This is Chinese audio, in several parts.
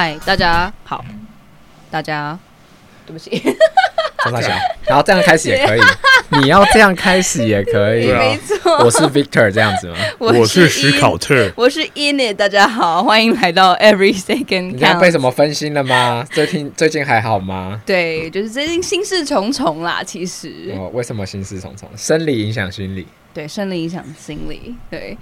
嗨，大家好，大家，对不起，张大侠，然后这样开始也可以，你要这样开始也可以，没错，我是 Victor 这样子吗？我是史考特，我是 Init，大家好，欢迎来到 Every Second。你看被什么分心了吗？最近最近还好吗？对，就是最近心事重重啦，其实。哦，为什么心事重重？生理影响心理，对，生理影响心理，对。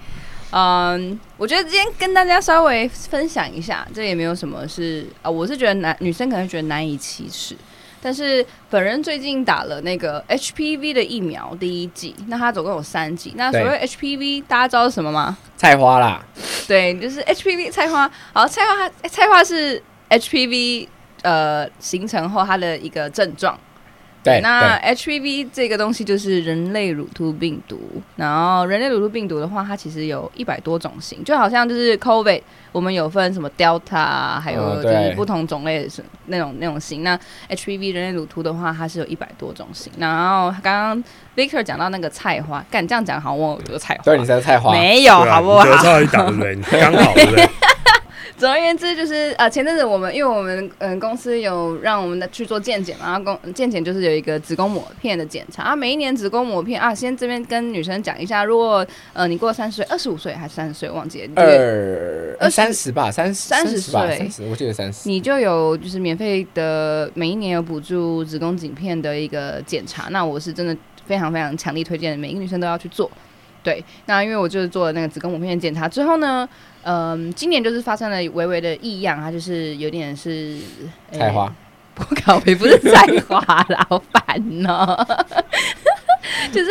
嗯，我觉得今天跟大家稍微分享一下，这也没有什么是啊、呃，我是觉得男女生可能觉得难以启齿，但是本人最近打了那个 HPV 的疫苗第一剂，那它总共有三剂。那所谓 HPV，大家知道是什么吗？菜花啦，对，就是 HPV 菜花。好，菜花它菜花是 HPV 呃形成后它的一个症状。对，那 HPV 这个东西就是人类乳突病毒，然后人类乳突病毒的话，它其实有一百多种型，就好像就是 COVID，我们有分什么 Delta，还有就是不同种类的那种那种型。那 HPV 人类乳突的话，它是有一百多种型。然后刚刚 Victor 讲到那个菜花，干这样讲好像，我有个菜花，对，你是菜花，没有，好不好？得到一档，对不对？刚好，对不对？总而言之，就是呃，前阵子我们因为我们嗯、呃、公司有让我们的去做健检嘛，然后公健检就是有一个子宫膜片的检查啊。每一年子宫膜片啊，先这边跟女生讲一下，如果呃你过三十岁，二十五岁还是三十岁，忘记了二二三十吧，三十三十岁，三十，我记得三十，你就有就是免费的每一年有补助子宫颈片的一个检查。那我是真的非常非常强力推荐，每一个女生都要去做。对，那因为我就是做了那个子宫膜片检查之后呢，嗯，今年就是发生了微微的异样，它就是有点是菜花，不搞，也不是菜花，老板呢，就是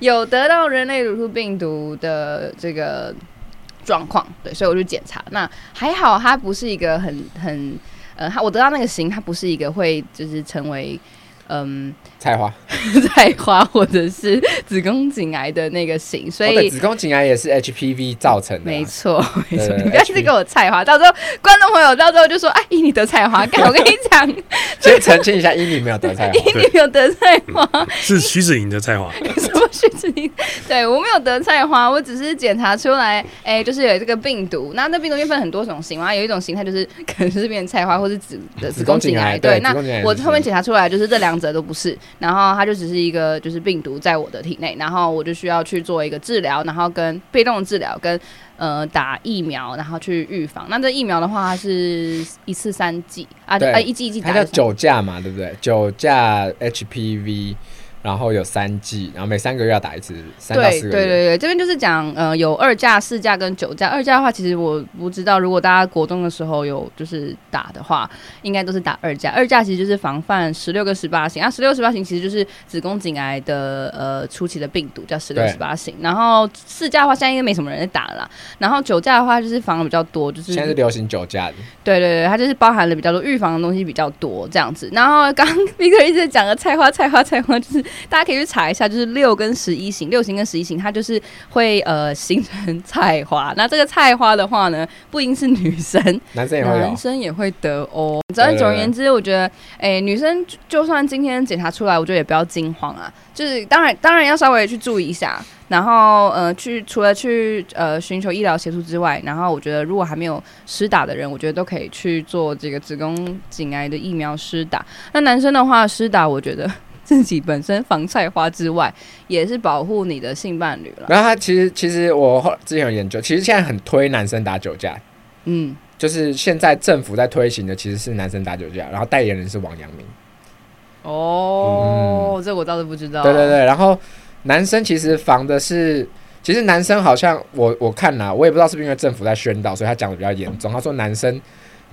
有得到人类乳突病毒的这个状况，对，所以我就检查，那还好，它不是一个很很，呃，我得到那个型，它不是一个会就是成为。嗯，菜花，菜花或者是子宫颈癌的那个型，所以、哦、子宫颈癌也是 HPV 造成的、啊。没错，没错，你不要一直给我菜花，到时候观众朋友到时候就说：“哎，伊你得菜花。”我跟你讲，先澄清一下，伊你没有得菜花，伊你没有得菜花，是徐子莹的菜花。什么徐子莹？对我没有得菜花，我只是检查出来，哎、欸，就是有这个病毒。那那病毒又分很多种型嘛，有一种形态就是可能是变菜花，或是子的子宫颈癌。对，那我后面检查出来就是这两。两者都不是，然后它就只是一个就是病毒在我的体内，然后我就需要去做一个治疗，然后跟被动治疗跟呃打疫苗，然后去预防。那这疫苗的话，它是一次三剂啊，啊一剂一剂打。它叫九价嘛，对不对？九价 HPV。然后有三剂，然后每三个月要打一次，三到四个月。对对对对，这边就是讲，呃，有二价、四价跟九价。二价的话，其实我不知道，如果大家国中的时候有就是打的话，应该都是打二价。二价其实就是防范十六个十八型啊，十六十八型其实就是子宫颈癌的呃初期的病毒，叫十六十八型。然后四价的话，现在应该没什么人在打了啦。然后九价的话，就是防的比较多，就是现在是流行九价的。对对对，它就是包含了比较多预防的东西比较多这样子。然后刚刚 Victor 一直在讲的菜花菜花菜花，就是大家可以去查一下。就是六跟十一型，六型跟十一型，它就是会呃形成菜花。那这个菜花的话呢，不一定是女生，男生也会，男生也会得哦。总而总而言之，我觉得，哎、欸，女生就算今天检查出来，我觉得也不要惊慌啊。就是当然，当然要稍微去注意一下。然后呃，去除了去呃寻求医疗协助之外，然后我觉得如果还没有施打的人，我觉得都可以去做这个子宫颈癌的疫苗施打。那男生的话，施打我觉得。自己本身防菜花之外，也是保护你的性伴侣了。然后他其实其实我后之前有研究，其实现在很推男生打酒驾，嗯，就是现在政府在推行的其实是男生打酒驾，然后代言人是王阳明。哦，嗯、这我倒是不知道。对对对，然后男生其实防的是，其实男生好像我我看呐，我也不知道是不是因为政府在宣导，所以他讲的比较严重。他说男生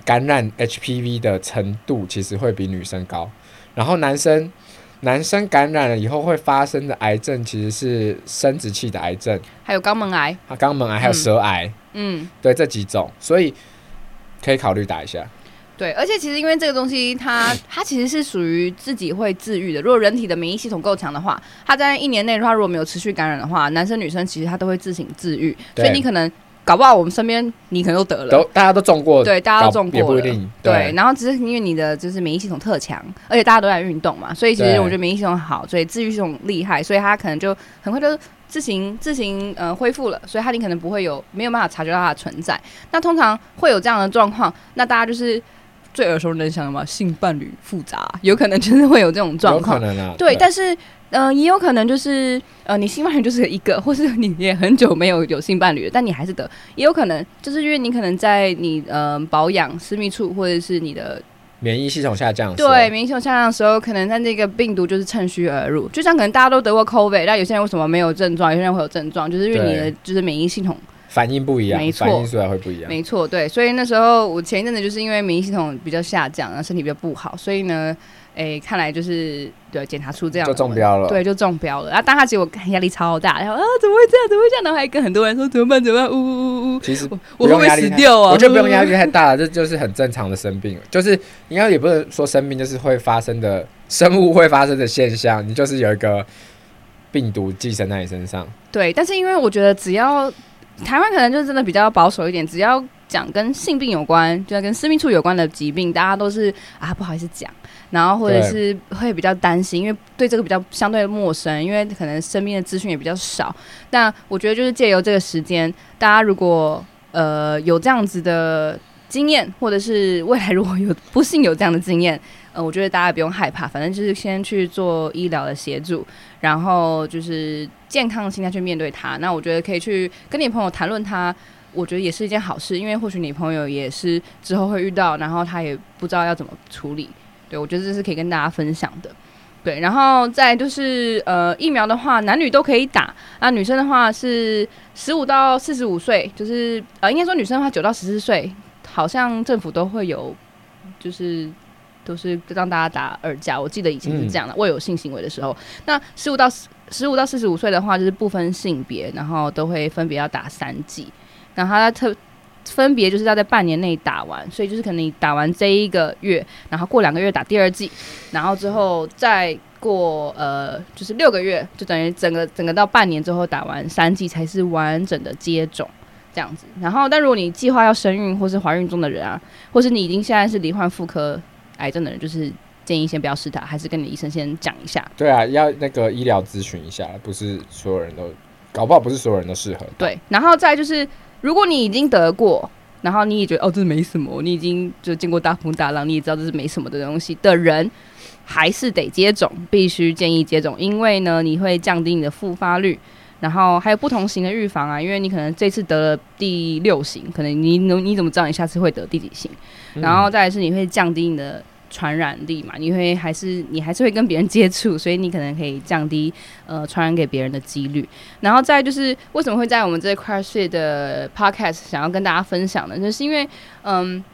感染 HPV 的程度其实会比女生高，然后男生。男生感染了以后会发生的癌症其实是生殖器的癌症，还有肛门癌，啊，肛门癌还有舌癌，嗯，对，这几种，所以可以考虑打一下。对，而且其实因为这个东西它，它 它其实是属于自己会治愈的。如果人体的免疫系统够强的话，它在一年内的话，如果没有持续感染的话，男生女生其实他都会自行治愈。所以你可能搞不好我们身边你可能都得了，都大家都中过，对，大家都中过，也不一定。对，对，然后只是因为你的就是免疫系统特强，而且大家都在运动嘛，所以其实我觉得免疫系统好，所以治愈系统厉害，所以他可能就很快就自行自行呃恢复了，所以他你可能不会有没有办法察觉到它的存在。那通常会有这样的状况，那大家就是。最耳熟能详的嘛，性伴侣复杂，有可能就是会有这种状况。啊、对，对，但是，嗯、呃，也有可能就是，呃，你性伴侣就是一个，或是你也很久没有有性伴侣了，但你还是得。也有可能就是因为你可能在你呃保养私密处，或者是你的免疫系统下降。对，免疫系统下降的时候，可能在那个病毒就是趁虚而入。就像可能大家都得过 COVID，但有些人为什么没有症状？有些人会有症状，就是因为你的就是免疫系统。反应不一样，没错，反应出来会不一样。没错，对，所以那时候我前一阵子就是因为免疫系统比较下降，然后身体比较不好，所以呢，哎、欸，看来就是对检查出这样就中标了，对，就中标了。然后当他结果压力超大，然后啊，怎么会这样？怎么会这样？然后还跟很多人说怎么办？怎么办？呜呜呜呜！其实我会不会死掉啊？我觉得不用压力太大了，这就是很正常的生病，就是应该也不能说生病，就是会发生的生物会发生的现象。你就是有一个病毒寄生在你身上。对，但是因为我觉得只要。台湾可能就真的比较保守一点，只要讲跟性病有关，就跟私密处有关的疾病，大家都是啊不好意思讲，然后或者是会比较担心，因为对这个比较相对陌生，因为可能身边的资讯也比较少。那我觉得就是借由这个时间，大家如果呃有这样子的经验，或者是未来如果有不幸有这样的经验。呃，我觉得大家不用害怕，反正就是先去做医疗的协助，然后就是健康的心态去面对它。那我觉得可以去跟你朋友谈论它，我觉得也是一件好事，因为或许你朋友也是之后会遇到，然后他也不知道要怎么处理。对，我觉得这是可以跟大家分享的。对，然后再就是呃，疫苗的话，男女都可以打。那女生的话是十五到四十五岁，就是呃，应该说女生的话九到十四岁，好像政府都会有，就是。都是让大家打二价，我记得以前是这样的。未、嗯、有性行为的时候，那十五到十五到四十五岁的话，就是不分性别，然后都会分别要打三剂。然后它特分别就是要在半年内打完，所以就是可能你打完这一个月，然后过两个月打第二剂，然后之后再过呃就是六个月，就等于整个整个到半年之后打完三剂才是完整的接种这样子。然后，但如果你计划要生育或是怀孕中的人啊，或是你已经现在是罹患妇科。癌症的人就是建议先不要试打，还是跟你医生先讲一下。对啊，要那个医疗咨询一下，不是所有人都搞不好，不是所有人都适合。对，然后再就是，如果你已经得过，然后你也觉得哦，这没什么，你已经就见过大风大浪，你也知道这是没什么的东西的人，还是得接种，必须建议接种，因为呢，你会降低你的复发率，然后还有不同型的预防啊，因为你可能这次得了第六型，可能你能你怎么知道你下次会得第几型？然后再来是你会降低你的。传染力嘛，你会还是你还是会跟别人接触，所以你可能可以降低呃传染给别人的几率。然后再就是为什么会在我们这个 CrossFit 的 Podcast 想要跟大家分享呢？就是因为嗯，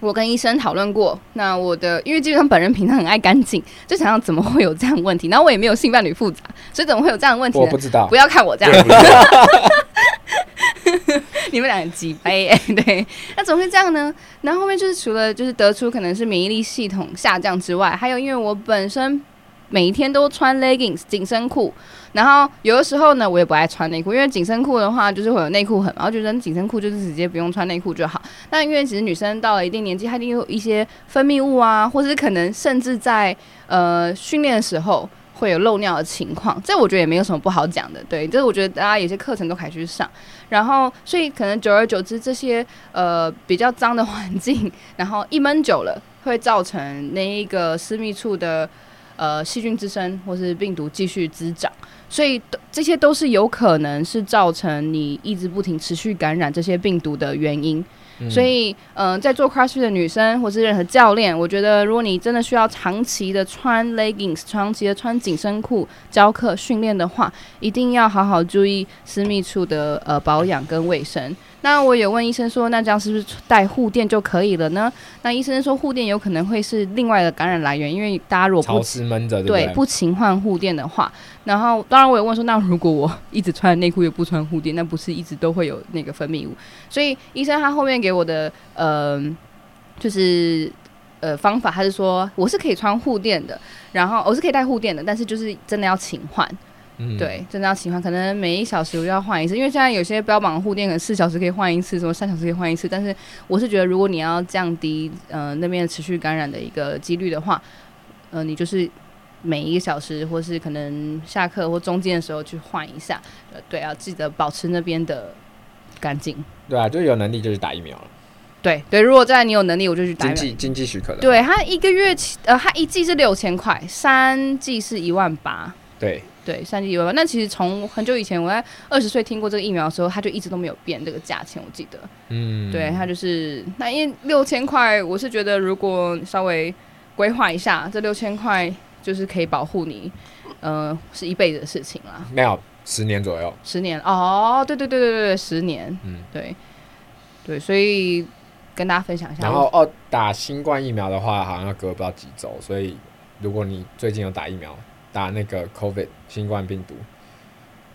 我跟医生讨论过，那我的因为基本上本人平常很爱干净，就想想怎么会有这样的问题？然后我也没有性伴侣复杂，所以怎么会有这样的问题？我不知道，不要看我这样。你们两个几杯哎，对，那怎么会这样呢？然后后面就是除了就是得出可能是免疫力系统下降之外，还有因为我本身每一天都穿 leggings 紧身裤，然后有的时候呢，我也不爱穿内裤，因为紧身裤的话就是会有内裤痕，然后觉得紧身裤就是直接不用穿内裤就好。那因为其实女生到了一定年纪，她一定有一些分泌物啊，或是可能甚至在呃训练的时候。会有漏尿的情况，这我觉得也没有什么不好讲的，对，这我觉得大家有些课程都可以去上，然后所以可能久而久之，这些呃比较脏的环境，然后一闷久了，会造成那一个私密处的呃细菌滋生或是病毒继续滋长，所以这些都是有可能是造成你一直不停持续感染这些病毒的原因。所以，嗯、在做 CrossFit 的女生或是任何教练，我觉得如果你真的需要长期的穿 leggings、长期的穿紧身裤教课训练的话，一定要好好注意私密处的呃保养跟卫生。那我有问医生说，那这样是不是带护垫就可以了呢？那医生说护垫有可能会是另外的感染来源，因为大家如果不潮湿闷着，对，不勤换护垫的话，然后当然我也问说，那如果我一直穿内裤又不穿护垫，那不是一直都会有那个分泌物？所以医生他后面给我的呃就是呃方法，他是说我是可以穿护垫的，然后我是可以带护垫的，但是就是真的要勤换。嗯，对，真的要勤换，可能每一小时我就要换一次，因为现在有些标榜护垫可能四小时可以换一次，什么三小时可以换一次，但是我是觉得如果你要降低呃那边持续感染的一个几率的话，呃，你就是每一个小时或是可能下课或中间的时候去换一下，呃，对，要记得保持那边的干净。对啊，就有能力就是打疫苗了。对对，如果在你有能力，我就去打。经济经济许可的。对，他一个月呃，他一剂是六千块，三剂是一万八。对对，三剂一万八。那其实从很久以前，我在二十岁听过这个疫苗的时候，它就一直都没有变这个价钱，我记得。嗯。对，它就是那因为六千块，我是觉得如果稍微规划一下，这六千块就是可以保护你，呃，是一辈子的事情啦。没有，十年左右。十年哦，对对对对对对，十年。嗯，对对，所以。跟大家分享一下。然后哦，打新冠疫苗的话，好像要隔不到几周，所以如果你最近有打疫苗，打那个 COVID 新冠病毒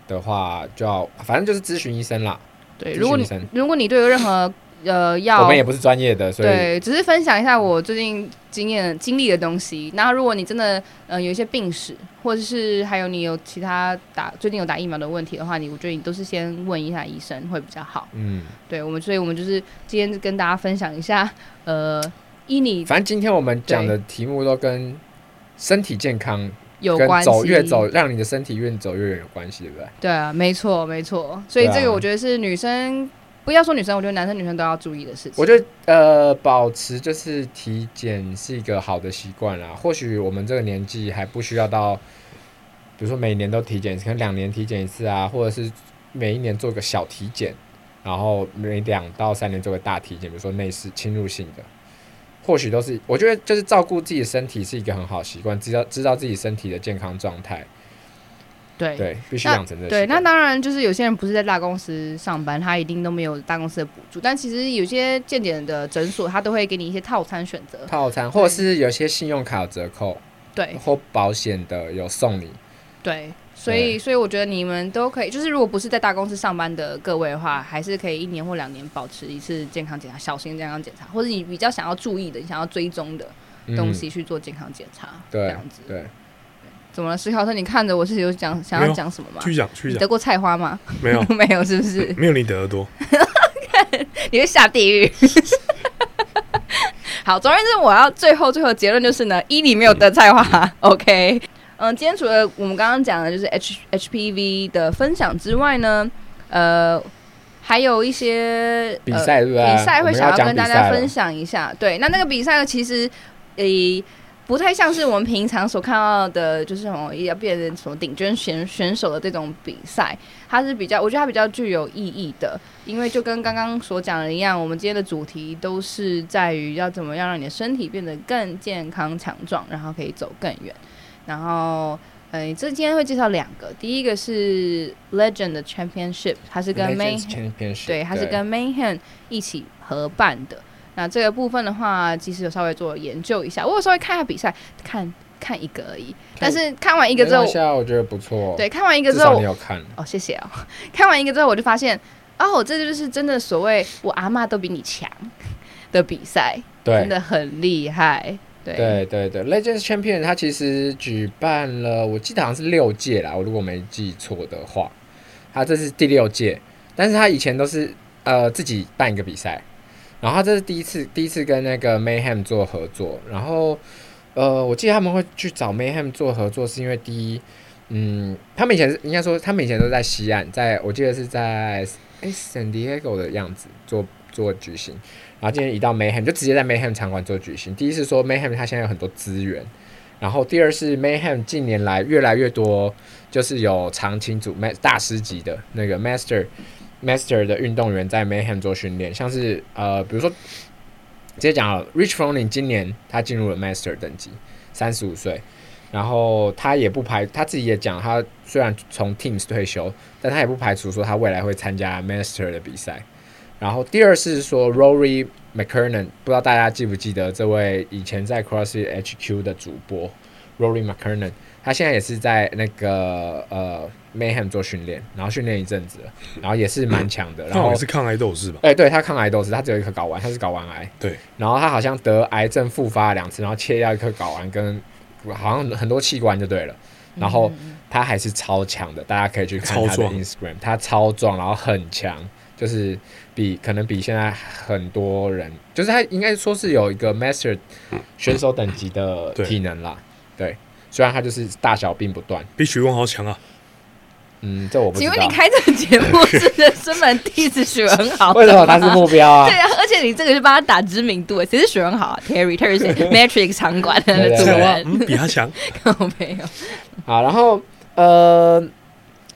的话，就要反正就是咨询医生啦。对，如果你如果你对有任何。呃，药我们也不是专业的，所以对，只是分享一下我最近经验经历的东西。然后，如果你真的呃有一些病史，或者是还有你有其他打最近有打疫苗的问题的话，你我觉得你都是先问一下医生会比较好。嗯，对我们，所以我们就是今天跟大家分享一下，呃，依你，反正今天我们讲的题目都跟身体健康有关系，走越走让你的身体越走越远有关系，对不对？对啊，没错，没错。所以这个我觉得是女生。不要说女生，我觉得男生女生都要注意的事情。我觉得呃，保持就是体检是一个好的习惯啦。或许我们这个年纪还不需要到，比如说每年都体检，可能两年体检一次啊，或者是每一年做个小体检，然后每两到三年做个大体检，比如说内视侵入性的，或许都是我觉得就是照顾自己的身体是一个很好习惯，知道知道自己身体的健康状态。对对，必须养成这。对，那当然就是有些人不是在大公司上班，他一定都没有大公司的补助。但其实有些健检的诊所，他都会给你一些套餐选择。套餐，或者是有些信用卡有折扣，对，或保险的有送你。对，所以所以我觉得你们都可以，就是如果不是在大公司上班的各位的话，还是可以一年或两年保持一次健康检查，小型健康检查，或者你比较想要注意的、你想要追踪的东西去做健康检查，嗯、这样子。对。怎么了，史考特？你看着我是有讲想要讲什么吗？去讲去讲。得过菜花吗？没有，没有，是不是？没有你得的多。你会下地狱。好，总而言之，我要最后最后结论就是呢，一你没有得菜花。嗯、OK，嗯，今天除了我们刚刚讲的就是 H HPV 的分享之外呢，呃，还有一些比赛对吧？比赛会想要跟大家分享一下。对，那那个比赛呢，其实诶。不太像是我们平常所看到的，就是什么要变成什么顶尖选选手的这种比赛，它是比较，我觉得它比较具有意义的，因为就跟刚刚所讲的一样，我们今天的主题都是在于要怎么样让你的身体变得更健康强壮，然后可以走更远。然后，呃，这今天会介绍两个，第一个是 Legend 的 Championship，它是跟 Mayhem 对，它是跟 Main Hand 一起合办的。那这个部分的话，其实有稍微做研究一下，我有稍微看一下比赛，看看一个而已。但是看完一个之后，我觉得不错。对，看完一个之后，你有看哦，谢谢哦。看完一个之后，我就发现，哦，这就是真的所谓我阿嬷都比你强的比赛，真的很厉害。对对对，Legends Champion 它其实举办了，我记得好像是六届啦，我如果没记错的话，它这是第六届，但是他以前都是呃自己办一个比赛。然后这是第一次，第一次跟那个 Mayhem 做合作。然后，呃，我记得他们会去找 Mayhem 做合作，是因为第一，嗯，他们以前是应该说，他们以前都在西岸，在我记得是在诶 San Diego 的样子做做举行。然后今天一到 Mayhem 就直接在 Mayhem 场馆做举行。第一是说 Mayhem 他现在有很多资源，然后第二是 Mayhem 近年来越来越多，就是有常青组、大师级的那个 Master。Master 的运动员在 Mayhem 做训练，像是呃，比如说直接讲，Rich Froning 今年他进入了 Master 等级，三十五岁，然后他也不排，他自己也讲，他虽然从 Teams 退休，但他也不排除说他未来会参加 Master 的比赛。然后第二是说 Rory McKernan，不知道大家记不记得这位以前在 CrossFit HQ 的主播 Rory McKernan。他现在也是在那个呃 Mayhem 做训练，然后训练一阵子，然后也是蛮强的。然后也是抗癌斗士吧？哎、欸，对，他抗癌斗士，他只有一颗睾丸，他是睾丸癌。对。然后他好像得癌症复发了两次，然后切掉一颗睾丸跟好像很多器官就对了。然后他还是超强的，大家可以去看他的 Instagram，他超壮，然后很强，就是比可能比现在很多人，就是他应该说是有一个 Master 选手等级的体能啦，对，虽然他就是大小并不断，比许文豪强啊。嗯，这我不知道。请问你开这个节目是人生们第一次许文豪？为什么他是目标啊？对啊，而且你这个是帮他打知名度，谁是许文豪？Terry，Terry 是 Matrix 场馆的主人，嗯、比他强。没有。好，然后呃，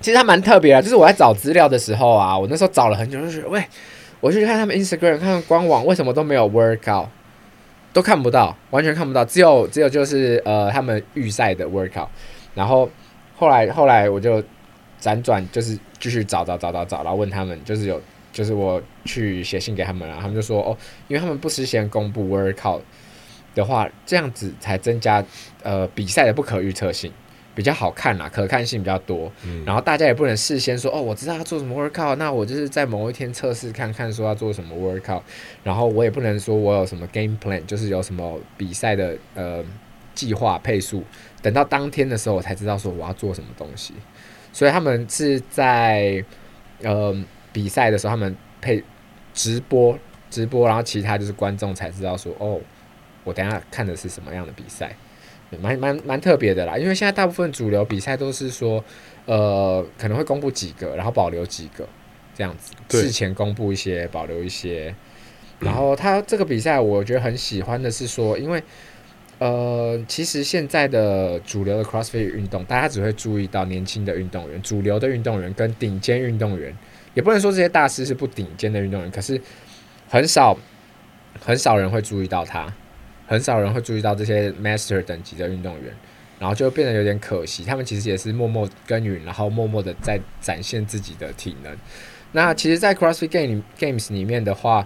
其实他蛮特别的，就是我在找资料的时候啊，我那时候找了很久，就是喂，我去看他们 Instagram，看他们官网，为什么都没有 workout，都看不到，完全看不到，只有只有就是呃他们预赛的 workout，然后后来后来我就。辗转就是继续找找找找找，然后问他们，就是有就是我去写信给他们了，他们就说哦，因为他们不事先公布 workout 的话，这样子才增加呃比赛的不可预测性，比较好看啦，可看性比较多。嗯、然后大家也不能事先说哦，我知道要做什么 workout，那我就是在某一天测试看看说要做什么 workout，然后我也不能说我有什么 game plan，就是有什么比赛的呃计划配速，等到当天的时候我才知道说我要做什么东西。所以他们是在呃比赛的时候，他们配直播直播，然后其他就是观众才知道说哦，我等下看的是什么样的比赛，蛮蛮蛮特别的啦。因为现在大部分主流比赛都是说呃可能会公布几个，然后保留几个这样子，事前公布一些，保留一些。然后他这个比赛，我觉得很喜欢的是说，因为。呃，其实现在的主流的 CrossFit 运动，大家只会注意到年轻的运动员，主流的运动员跟顶尖运动员，也不能说这些大师是不顶尖的运动员，可是很少很少人会注意到他，很少人会注意到这些 Master 等级的运动员，然后就变得有点可惜。他们其实也是默默耕耘，然后默默的在展现自己的体能。那其实，在 CrossFit Game Games 里面的话，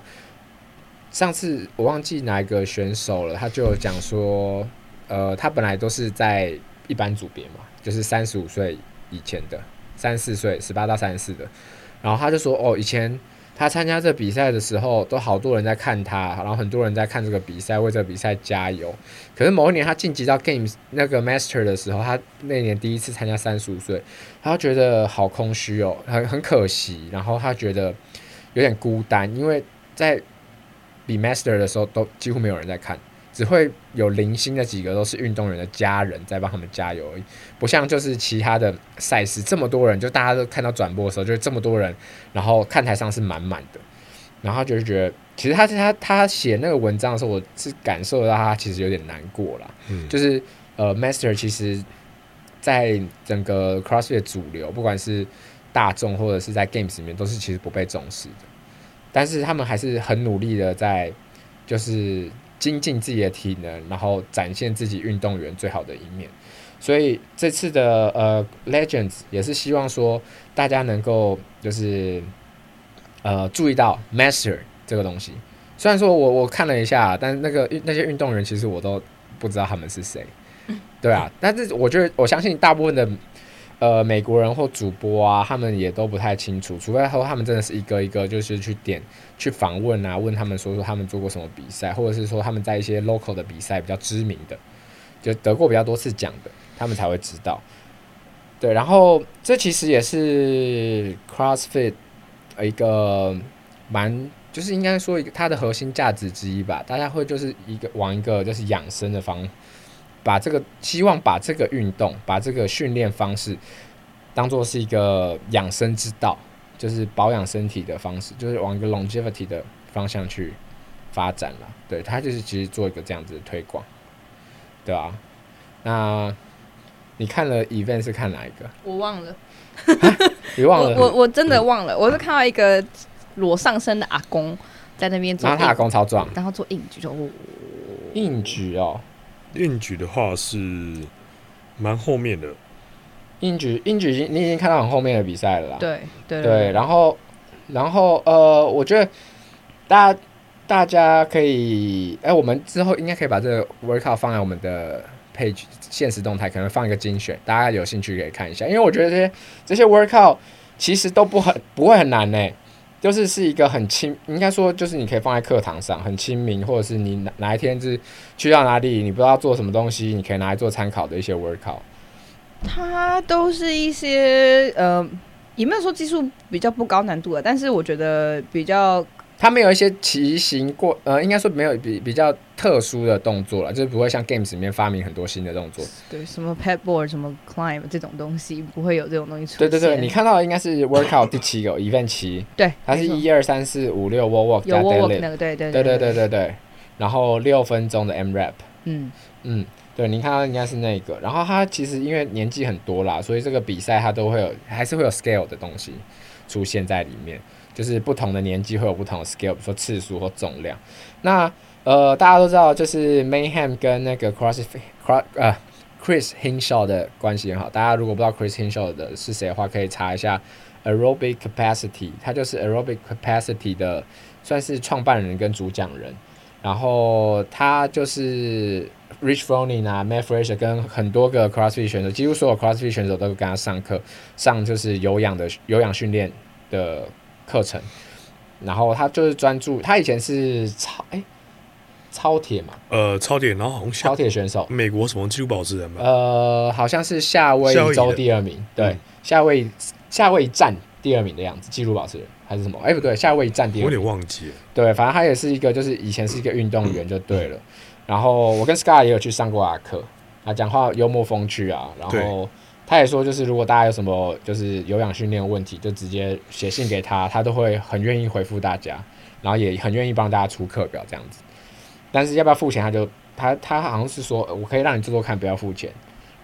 上次我忘记哪一个选手了，他就讲说，呃，他本来都是在一般组别嘛，就是三十五岁以前的，三四岁，十八到三十四的，然后他就说，哦，以前他参加这比赛的时候，都好多人在看他，然后很多人在看这个比赛，为这个比赛加油。可是某一年他晋级到 Games 那个 Master 的时候，他那年第一次参加三十五岁，他觉得好空虚哦，很很可惜，然后他觉得有点孤单，因为在比 Master 的时候都几乎没有人在看，只会有零星的几个都是运动员的家人在帮他们加油而已，不像就是其他的赛事这么多人，就大家都看到转播的时候就这么多人，然后看台上是满满的，然后就是觉得其实他他他写那个文章的时候，我是感受到他其实有点难过了，嗯，就是呃 Master 其实在整个 CrossFit 主流，不管是大众或者是在 Games 里面，都是其实不被重视的。但是他们还是很努力的在，就是精进自己的体能，然后展现自己运动员最好的一面。所以这次的呃 Legends 也是希望说大家能够就是呃注意到 Master 这个东西。虽然说我我看了一下，但是那个那些运动员其实我都不知道他们是谁，对啊。但是我觉得我相信大部分的。呃，美国人或主播啊，他们也都不太清楚，除非说他们真的是一个一个就是去点去访问啊，问他们说说他们做过什么比赛，或者是说他们在一些 local 的比赛比较知名的，就得过比较多次奖的，他们才会知道。对，然后这其实也是 CrossFit 一个蛮，就是应该说一个它的核心价值之一吧，大家会就是一个往一个就是养生的方。把这个希望把这个运动，把这个训练方式当做是一个养生之道，就是保养身体的方式，就是往一个 longevity 的方向去发展了。对，他就是其实做一个这样子的推广，对啊，那你看了 event 是看哪一个？我忘了，你忘了？我我，我真的忘了，嗯、我是看到一个裸上身的阿公在那边做，然后他阿公超壮，然后做硬举，就硬举哦。硬举的话是蛮后面的，硬举硬举已经你已经看到很后面的比赛了啦。对对对，然后然后呃，我觉得大家大家可以，哎、欸，我们之后应该可以把这个 workout 放在我们的 page 限时动态，可能放一个精选，大家有兴趣可以看一下。因为我觉得这些这些 workout 其实都不很不会很难呢、欸。就是是一个很亲，应该说就是你可以放在课堂上，很亲民，或者是你哪哪一天是去到哪里，你不知道做什么东西，你可以拿来做参考的一些 workout。它都是一些呃，也没有说技术比较不高难度的，但是我觉得比较。它没有一些骑行过，呃，应该说没有比比较特殊的动作了，就是不会像 Games 里面发明很多新的动作。对，什么 Padboard、什么 Climb 这种东西，不会有这种东西出现。对对对，你看到的应该是 Workout 第七个 Event 七。对，它是一二三四五六 Wall Walk 加 Deadlift 那个，对对对对对对对。然后六分钟的 M rep，。嗯嗯，对，你看到应该是那个。然后他其实因为年纪很多啦，所以这个比赛他都会有，还是会有 Scale 的东西出现在里面。就是不同的年纪会有不同的 scale，比如说次数或重量。那呃，大家都知道，就是 Mayhem 跟那个 CrossFit Cross 呃 Chris Hinshaw 的关系很好。大家如果不知道 Chris Hinshaw 的是谁的话，可以查一下 Aerobic Capacity，他就是 Aerobic Capacity 的算是创办人跟主讲人。然后他就是 Rich Froning 啊，Matt Fraser 跟很多个 CrossFit 选手，几乎所有 CrossFit 选手都跟他上课，上就是有氧的有氧训练的。课程，然后他就是专注，他以前是超哎超铁嘛，呃超铁，然后好像超铁选手，美国什么纪录保持人嘛，呃好像是夏威夷州第二名，对，嗯、夏威夷夏威夷站第二名的样子，纪录保持人还是什么？哎不对，夏威夷站第二名，我有点忘记了，对，反正他也是一个，就是以前是一个运动员就对了。然后我跟 Scar 也有去上过阿课，他讲话幽默风趣啊，然后。他也说，就是如果大家有什么就是有氧训练问题，就直接写信给他，他都会很愿意回复大家，然后也很愿意帮大家出课表这样子。但是要不要付钱，他就他他好像是说，我可以让你做做看，不要付钱，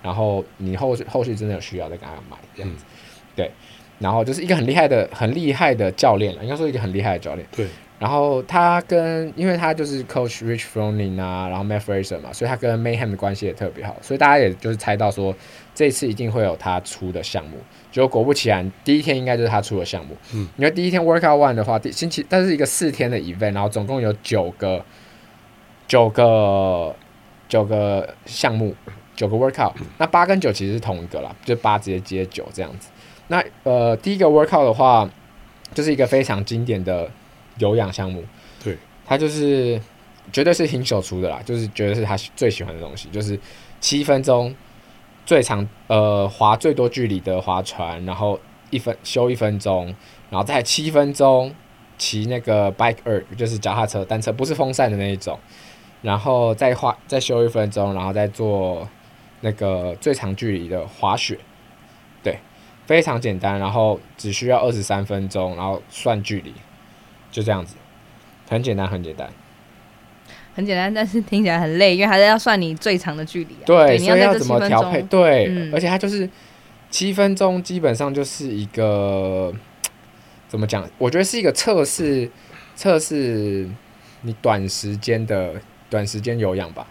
然后你后续后续真的有需要再跟他买这样子。对，然后就是一个很厉害的很厉害的教练了，应该说一个很厉害的教练。对。然后他跟，因为他就是 Coach Rich Froning 啊，然后 Matt Fraser 嘛，所以他跟 Mayhem 的关系也特别好，所以大家也就是猜到说，这次一定会有他出的项目。结果果不其然，第一天应该就是他出的项目。嗯，因为第一天 Workout One 的话，第星期，但是一个四天的 event，然后总共有九个九个九个项目，九个 Workout，那八跟九其实是同一个啦，就八直接接九这样子。那呃，第一个 Workout 的话，就是一个非常经典的。有氧项目，对，他就是绝对是 Hinshaw 出的啦，就是绝对是他最喜欢的东西，就是七分钟最长呃划最多距离的划船，然后一分休一分钟，然后再七分钟骑那个 bike erg 就是脚踏车单车，不是风扇的那一种，然后再花再休一分钟，然后再做那个最长距离的滑雪，对，非常简单，然后只需要二十三分钟，然后算距离。就这样子，很简单，很简单，很简单，但是听起来很累，因为还是要算你最长的距离啊。对，所以要怎么调配？对，嗯、而且它就是七分钟，基本上就是一个怎么讲？我觉得是一个测试，测试你短时间的短时间有氧吧。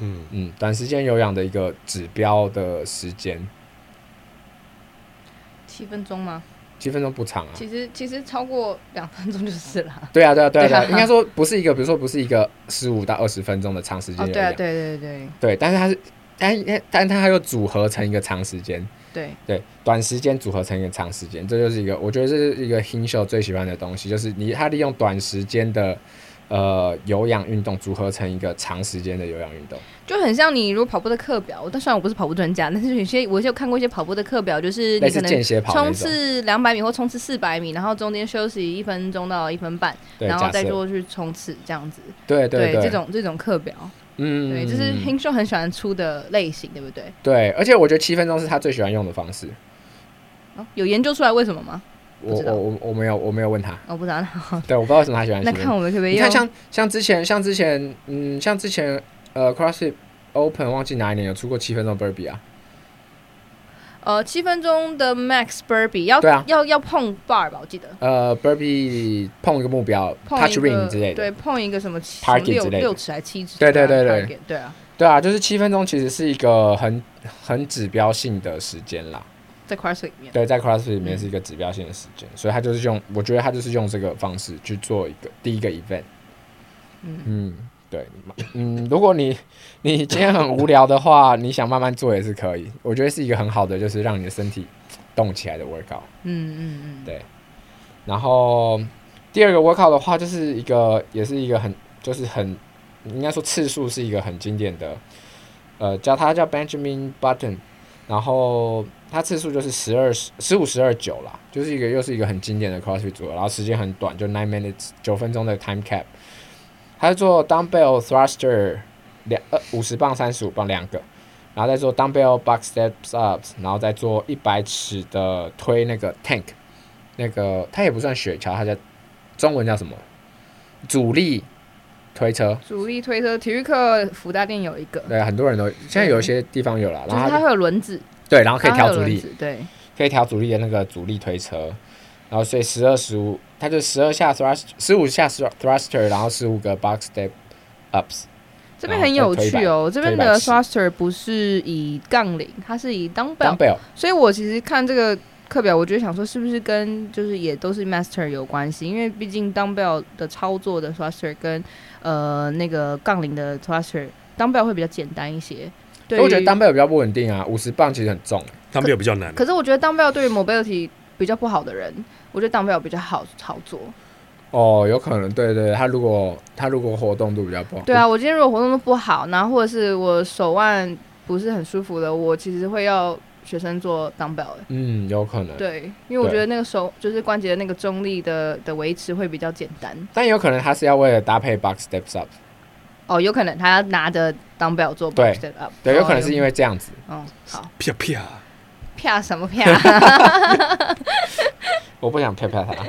嗯嗯，短时间有氧的一个指标的时间，七分钟吗？七分钟不长啊，其实其实超过两分钟就是了。对啊对啊对啊，对啊，应该说不是一个，比如说不是一个十五到二十分钟的长时间。对啊对对对对，但是它是，但但它又组合成一个长时间。对对，短时间组合成一个长时间，这就是一个我觉得这是一个 Hinshaw 最喜欢的东西，就是你他利用短时间的。呃，有氧运动组合成一个长时间的有氧运动，就很像你如果跑步的课表。但虽然我不是跑步专家，但是有些我就看过一些跑步的课表，就是你可能冲刺两百米或冲刺四百米，然后中间休息一分钟到一分半，然后再做去冲刺这样子。对对对，这种这种课表，嗯，对，就是 Hinshaw 很喜欢出的类型，对不对？对，而且我觉得七分钟是他最喜欢用的方式。哦，有研究出来为什么吗？我我我我没有我没有问他，我不知道。对，我不知道为什么他喜欢。那看我们可不可以？你看像像之前像之前嗯像之前呃 CrossFit Open 忘记哪一年有出过七分钟 Burpee 啊？呃，七分钟的 Max Burpee 要要要碰 bar 吧？我记得。呃，Burpee 碰一个目标，Touch Ring 之类的，对，碰一个什么类的，六尺还七尺？对对对，对啊，对啊，就是七分钟其实是一个很很指标性的时间啦。在 CrossFit 里面，对，在 CrossFit 里面是一个指标性的时间，嗯、所以他就是用，我觉得他就是用这个方式去做一个第一个 event。嗯，嗯，对，嗯，如果你你今天很无聊的话，你想慢慢做也是可以，我觉得是一个很好的，就是让你的身体动起来的 workout。嗯嗯嗯，对。然后第二个 workout 的话，就是一个，也是一个很，就是很，应该说次数是一个很经典的，呃，叫他叫 Benjamin Button。然后它次数就是十二十十五十二九啦，就是一个又是一个很经典的 CrossFit 组合，然后时间很短，就 nine minutes 九分钟的 time cap。他是做 dumbbell thruster 两呃五十磅三十五磅两个，然后再做 dumbbell box steps ups，然后再做一百尺的推那个 tank，那个它也不算雪橇，它叫中文叫什么？阻力推车。阻力推车，体育课福大店有一个。对，很多人都现在有一些地方有了，然后它会有轮子。对，然后可以调阻力，对，可以调阻力的那个阻力推车，然后所以十二十五。它就十二下 thrust，十五下 thruster，然后十五个 box step ups。这边很有趣哦，这边的 thruster 不是以杠铃，它是以 dumbbell。dumbbell。所以我其实看这个课表，我觉得想说，是不是跟就是也都是 master 有关系？因为毕竟 dumbbell 的操作的 thruster 跟呃那个杠铃的 thruster，dumbbell 会比较简单一些。对，我觉得 dumbbell 比较不稳定啊，五十磅其实很重，dumbbell 比较难。可是我觉得 dumbbell 对于 mobility 比较不好的人。我觉得 dumbbell 比较好操作。哦，有可能，对对，他如果他如果活动度比较不好，对啊，我今天如果活动度不好，然后或者是我手腕不是很舒服的，我其实会要学生做 dumbbell。嗯，有可能。对，因为我觉得那个手就是关节的那个中立的的维持会比较简单。但有可能他是要为了搭配 box steps up。哦，有可能他要拿着 dumbbell 做 box step up。对，有可能是因为这样子。哦，好。啪啪。啪什么啪？我不想啪啪他。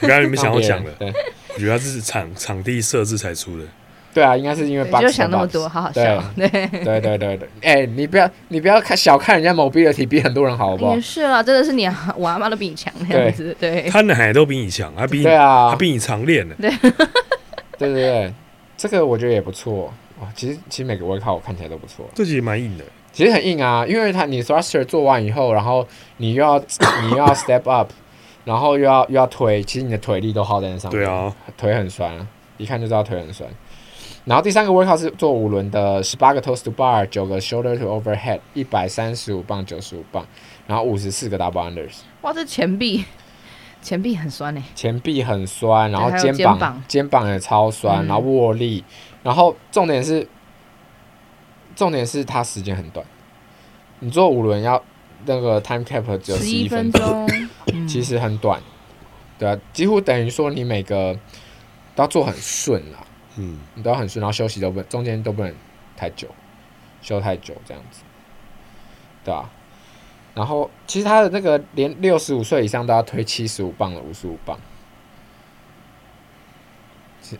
我刚才你们想要讲的，对，我觉得这是场场地设置才出的。对啊，应该是因为就想那么多，好好笑。对对对对对，哎、欸，你不要你不要看小看人家 mobility 比很多人好，好不好？也是啦，真的是你我阿妈都比你强那样子，对。他奶都比你强，他比你对啊，他比你常练呢。对对对 对，这个我觉得也不错哇。其实其实每个 workout 我看起来都不错，这其实蛮硬的。其实很硬啊，因为它你 thruster 做完以后，然后你又要 你又要 step up，然后又要又要推，其实你的腿力都耗在那上面。对啊，腿很酸，一看就知道腿很酸。然后第三个 workout 是做五轮的，十八个 toes to bar，九个 shoulder to overhead，一百三十五磅，九十五磅，然后五十四个 double unders。哇，这前臂前臂很酸呢。前臂很酸，然后肩膀肩膀，肩膀也超酸，然后握力，嗯、然后重点是。重点是它时间很短，你做五轮要那个 time cap 只有十一分钟，其实很短，对啊，几乎等于说你每个都要做很顺啦，嗯，你都要很顺，然后休息都不中间都不能太久，休太久这样子，对啊，然后其实他的那个连六十五岁以上都要推七十五磅的五十五磅。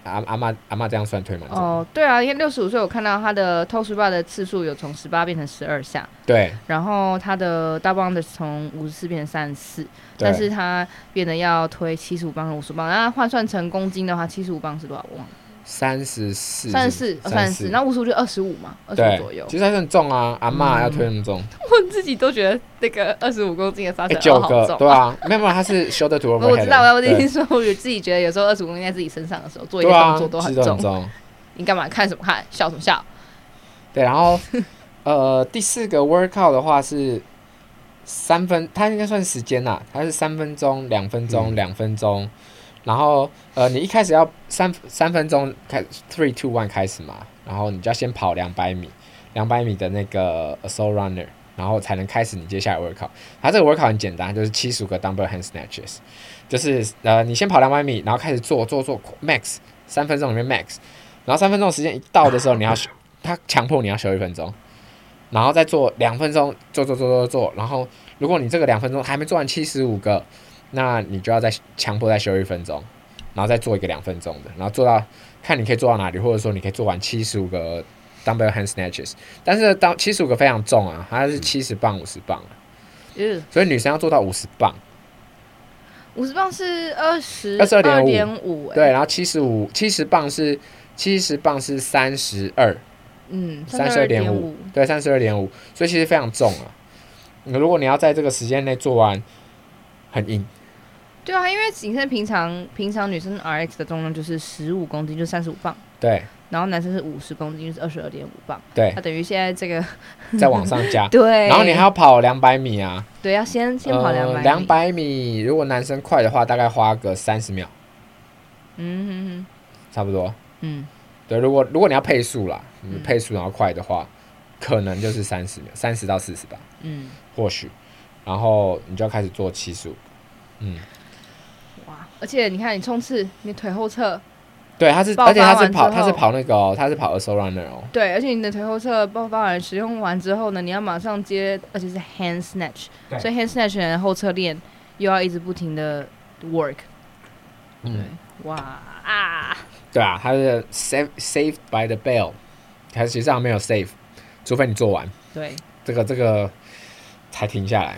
阿阿妈阿妈这样算推吗？哦，对啊，因为六十五岁，我看到他的 toes bar 的次数有从十八变成十二下，对。然后他的 double unders 从五十四变成三十四，但是他变得要推七十五磅和五十磅，那换算成公斤的话，七十五磅是多少？我忘了。三十四，三十四，三十四，那五十五就二十五嘛，二十五左右。其实还是很重啊，阿妈要推那么重。嗯、我自己都觉得那个二十五公斤的沙九个，对啊，没有没有，他是 shoulder to overhead。我知道，我已经说，我自己觉得有时候二十五公斤在自己身上的时候，做一个动作都很重。很重你干嘛看什么看？笑什么笑？对，然后 呃，第四个 workout 的话是三分，它应该算时间呐，它是三分钟、两分钟、两分钟。然后，呃，你一开始要三三分钟开，three two one 开始嘛，然后你就要先跑两百米，两百米的那个 soul runner，然后才能开始你接下来 workout。它这个 workout 很简单，就是七十五个 dumbbell hand snatches，就是呃，你先跑两百米，然后开始做做做 max 三分钟里面 max，然后三分钟时间一到的时候，你要他强迫你要休一分钟，然后再做两分钟，做做做做做，然后如果你这个两分钟还没做完七十五个。那你就要再强迫再休一分钟，然后再做一个两分钟的，然后做到看你可以做到哪里，或者说你可以做完七十五个 dumbbell hand snatches。但是当七十五个非常重啊，它是七十磅五十磅啊，嗯，所以女生要做到五十磅，五十磅是二十二十二点五，对，然后七十五七十磅是七十磅是三十二，嗯，三十二点五，对，三十二点五，所以其实非常重啊。如果你要在这个时间内做完，很硬。对啊，因为景生平常平常女生 RX 的重量就是十五公斤，就三十五磅。对。然后男生是五十公斤，就是二十二点五磅。对。他等于现在这个 再往上加。对。然后你还要跑两百米啊。对，要先先跑两百米。两百米，如果男生快的话，大概花个三十秒。嗯哼哼。差不多。嗯。对，如果如果你要配速啦，你配速然后快的话，可能就是三十秒，三十到四十吧。嗯，或许，然后你就要开始做七十五。嗯，哇！而且你看，你冲刺，你腿后侧，对，他是，而且他是跑，他是跑那个、哦，他是跑 Assault Runner 哦。对，而且你的腿后侧爆发完使用完之后呢，你要马上接，而且是 Hand Snatch，所以 Hand Snatch 的后侧链又要一直不停的 work。嗯，哇啊！对啊，他是 save saved by the bell，他实际上没有 save，除非你做完。对，这个这个才停下来，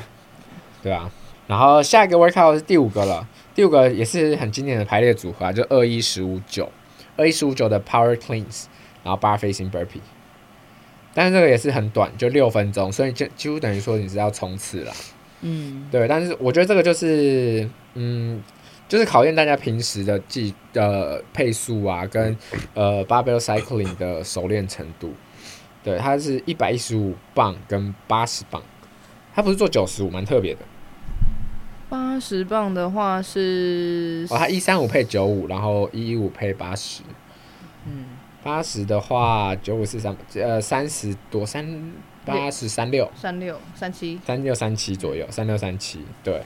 对啊。然后下一个 workout 是第五个了，第五个也是很经典的排列组合啊，就二一十五九，二一十五九的 power cleans，然后 bar facing burpee。但是这个也是很短，就六分钟，所以就几乎等于说你是要冲刺了。嗯，对。但是我觉得这个就是，嗯。就是考验大家平时的技呃配速啊，跟呃 barbell cycling 的熟练程度。对，它是一百一十五磅跟八十磅，它不是做九十五，蛮特别的。八十磅的话是哦，它一三五配九五，然后一一五配八十。嗯，八十的话九五四三呃三十多三八十三六三六三七三六三七左右三六三七对。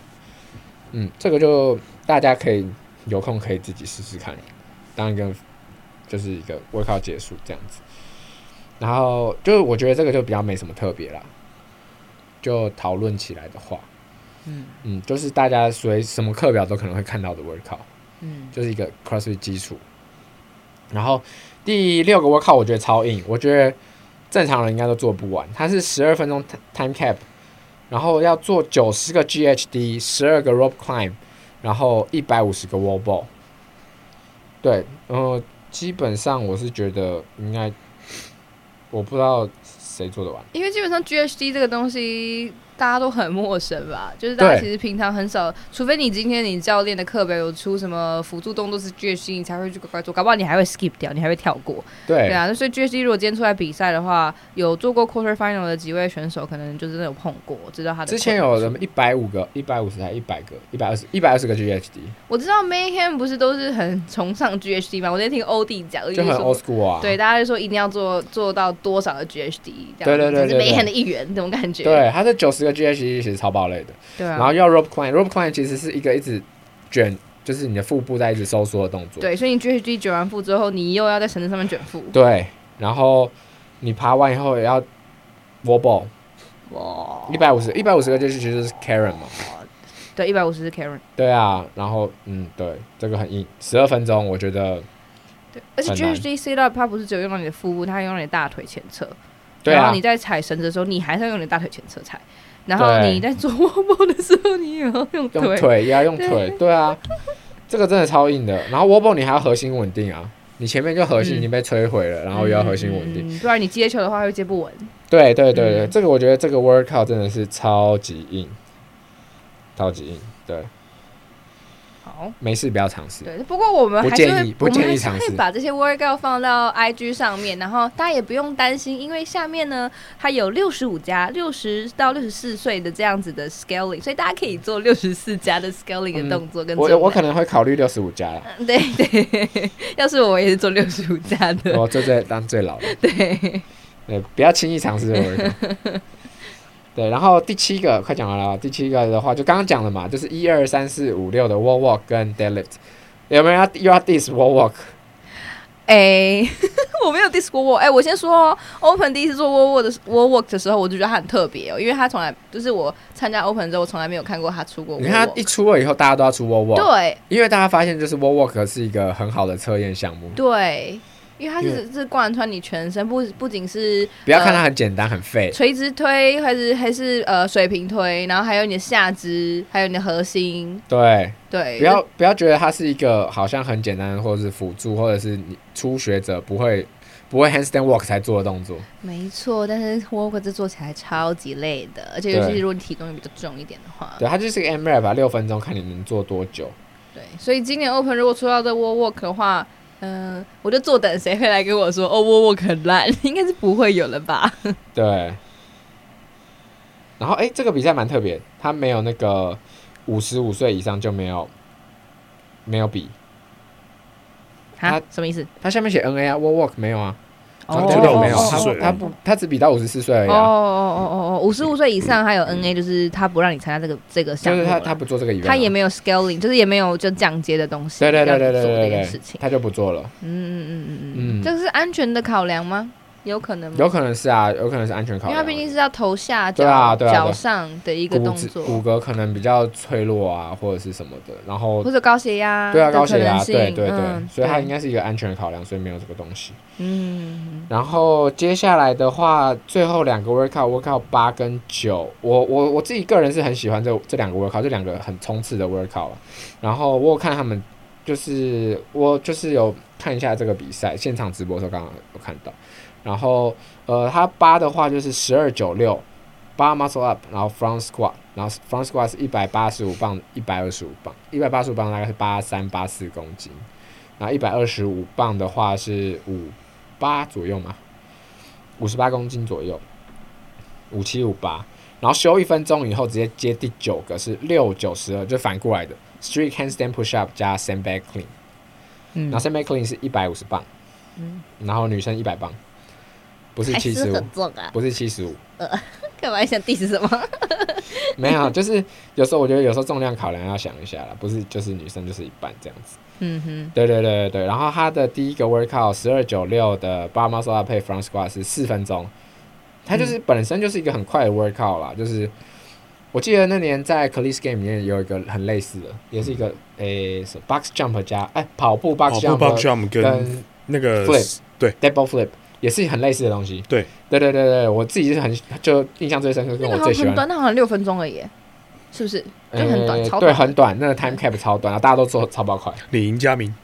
嗯，这个就大家可以有空可以自己试试看，当一个就是一个 workout 结束这样子。然后就我觉得这个就比较没什么特别啦，就讨论起来的话，嗯嗯，就是大家随什么课表都可能会看到的 workout，嗯，就是一个 CrossFit 基础。然后第六个 workout 我觉得超硬，我觉得正常人应该都做不完，它是十二分钟 time cap。然后要做九十个 GHD，十二个 rope climb，然后一百五十个 wall ball。对，然后基本上我是觉得应该，我不知道谁做得完，因为基本上 GHD 这个东西。大家都很陌生吧？就是大家其实平常很少，除非你今天你教练的课表有出什么辅助动作是 GHD，你才会去乖乖做，搞不好你还会 skip 掉，你还会跳过。对，对啊，所以 GHD 如果今天出来比赛的话，有做过 quarter final 的几位选手，可能就真的有碰过，知道他的。之前有什么一百五个、一百五十还一百个、一百二十、一百二十个 GHD。我知道 Mayhem 不是都是很崇尚 GHD 吗？我那天听欧弟讲，就很 old school 啊。对，大家就说一定要做做到多少的 GHD，这样对对对，对，对，是 Mayhem 的一员，这种感觉。对，他是九十个 GHD 其实超。爆类的，对啊，然后要 rope climb，rope climb 其实是一个一直卷，就是你的腹部在一直收缩的动作。对，所以你 GHD 卷完腹之后，你又要在绳子上面卷腹。对，然后你爬完以后也要 wall ball，哇，一百五十，一百五十个就是其实是 Karen 嘛。对，一百五十是 Karen。对啊，然后嗯，对，这个很硬，十二分钟，我觉得。对，而且 GHD sit up 它不是只有用到你的腹部，它还用到你的大腿前侧。对啊。然后你在踩绳子的时候，你还是要用你的大腿前侧踩。然后你在做 wall ball 的时候，你也要用腿，用腿。也要用腿，对，对啊，这个真的超硬的。然后 wall ball 你还要核心稳定啊，你前面就核心已经被摧毁了，嗯、然后又要核心稳定，不然你接球的话会接不稳。对对对对，嗯、这个我觉得这个 workout 真的是超级硬，超级硬，对。好，没事，不要尝试。对，不过我们还是会，不建议尝试。会把这些 workout 放到 IG 上面，然后大家也不用担心，因为下面呢，它有六十五加六十到六十四岁的这样子的 scaling，所以大家可以做六十四加的 scaling 的动作跟、嗯。我我可能会考虑六十五加了。对对，要是我也是做六十五加的。我最最当最老的。对对，不要轻易尝试 workout。对，然后第七个快讲完了。第七个的话，就刚刚讲了嘛，就是一二三四五六的 wall walk 跟 deadlift，有没有要又要 diss wall walk？哎，我没有 diss wall walk。哎，我先说，open 第一次做 wall walk 的 wall walk 的时候，我就觉得他很特别哦，因为他从来就是我参加 open 之后，我从来没有看过他出过。你看他一出了以后，大家都要出 wall walk。对，因为大家发现就是 wall walk 是一个很好的测验项目。对。因为它是是贯穿你全身，不不仅是不要看它很简单很废，垂直推还是还是呃水平推，然后还有你的下肢，还有你的核心。对对，不要不要觉得它是一个好像很简单，或者是辅助，或者是你初学者不会不会 handstand walk 才做的动作。没错，但是 walk 这做起来超级累的，而且尤其是如果你体重又比较重一点的话，对，它就是个 MRAP 吧，六分钟看你能做多久。对，所以今年 Open 如果出到这 wall walk 的话。嗯、呃，我就坐等谁会来跟我说哦，我我很烂，应该是不会有了吧？对。然后哎，这个比赛蛮特别，他没有那个五十五岁以上就没有没有比。他什么意思？他下面写 N A 啊，Wall Walk 没有啊。哦，就到没有，他他不，他只比到五十四岁而已。哦哦哦哦哦，五十五岁以上还有 NA，就是他不让你参加这个这个项目。就是他他不做这个他也没有 scaling，就是也没有就降阶的东西。对对对对对对对，他就不做了。嗯嗯嗯嗯嗯嗯，这个是安全的考量吗？有可能，有可能是啊，有可能是安全考量，因为它毕竟是要头下脚脚上的一个动作，骨骼可能比较脆弱啊，或者是什么的，然后或者高血压，对啊，高血压，对对对，所以它应该是一个安全考量，所以没有这个东西。嗯，然后接下来的话，最后两个 workout，workout 八跟九，我我我自己个人是很喜欢这这两个 workout，这两个很冲刺的 workout。然后我有看他们，就是我就是有看一下这个比赛现场直播的时候，刚刚有看到。然后，呃，他八的话就是十二九六，八 muscle up，然后 front squat，然后 front squat 是一百八十五磅，一百二十五磅，一百八十五磅大概是八三八四公斤，然后一百二十五磅的话是五八左右嘛，五十八公斤左右，五七五八，然后休一分钟以后直接接第九个是六九十二，就反过来的 street handstand push up 加 sandbag clean，嗯，然后 sandbag clean 是一百五十磅，嗯，然后女生一百磅。不是七十五，不是七十五。呃，干嘛想 diss 什么？没有，就是有时候我觉得有时候重量考量要想一下啦，不是就是女生就是一半这样子。嗯哼，对对对对对。然后他的第一个 workout 十二九六的 bar muscle up 配 front squat 是四分钟，他就是本身就是一个很快的 workout 啦。就是我记得那年在 Cleats Game 里面有一个很类似的，也是一个诶、欸、box jump 加哎、欸、跑步 box jump 跟那个 flip 对 double flip。也是很类似的东西。对，对对对对，我自己是很就印象最深刻，跟我最喜欢。很短，那好像六分钟而已，是不是？就很短，超短。对，很短，那个 time cap 超短，大家都做超爆快。李赢家明。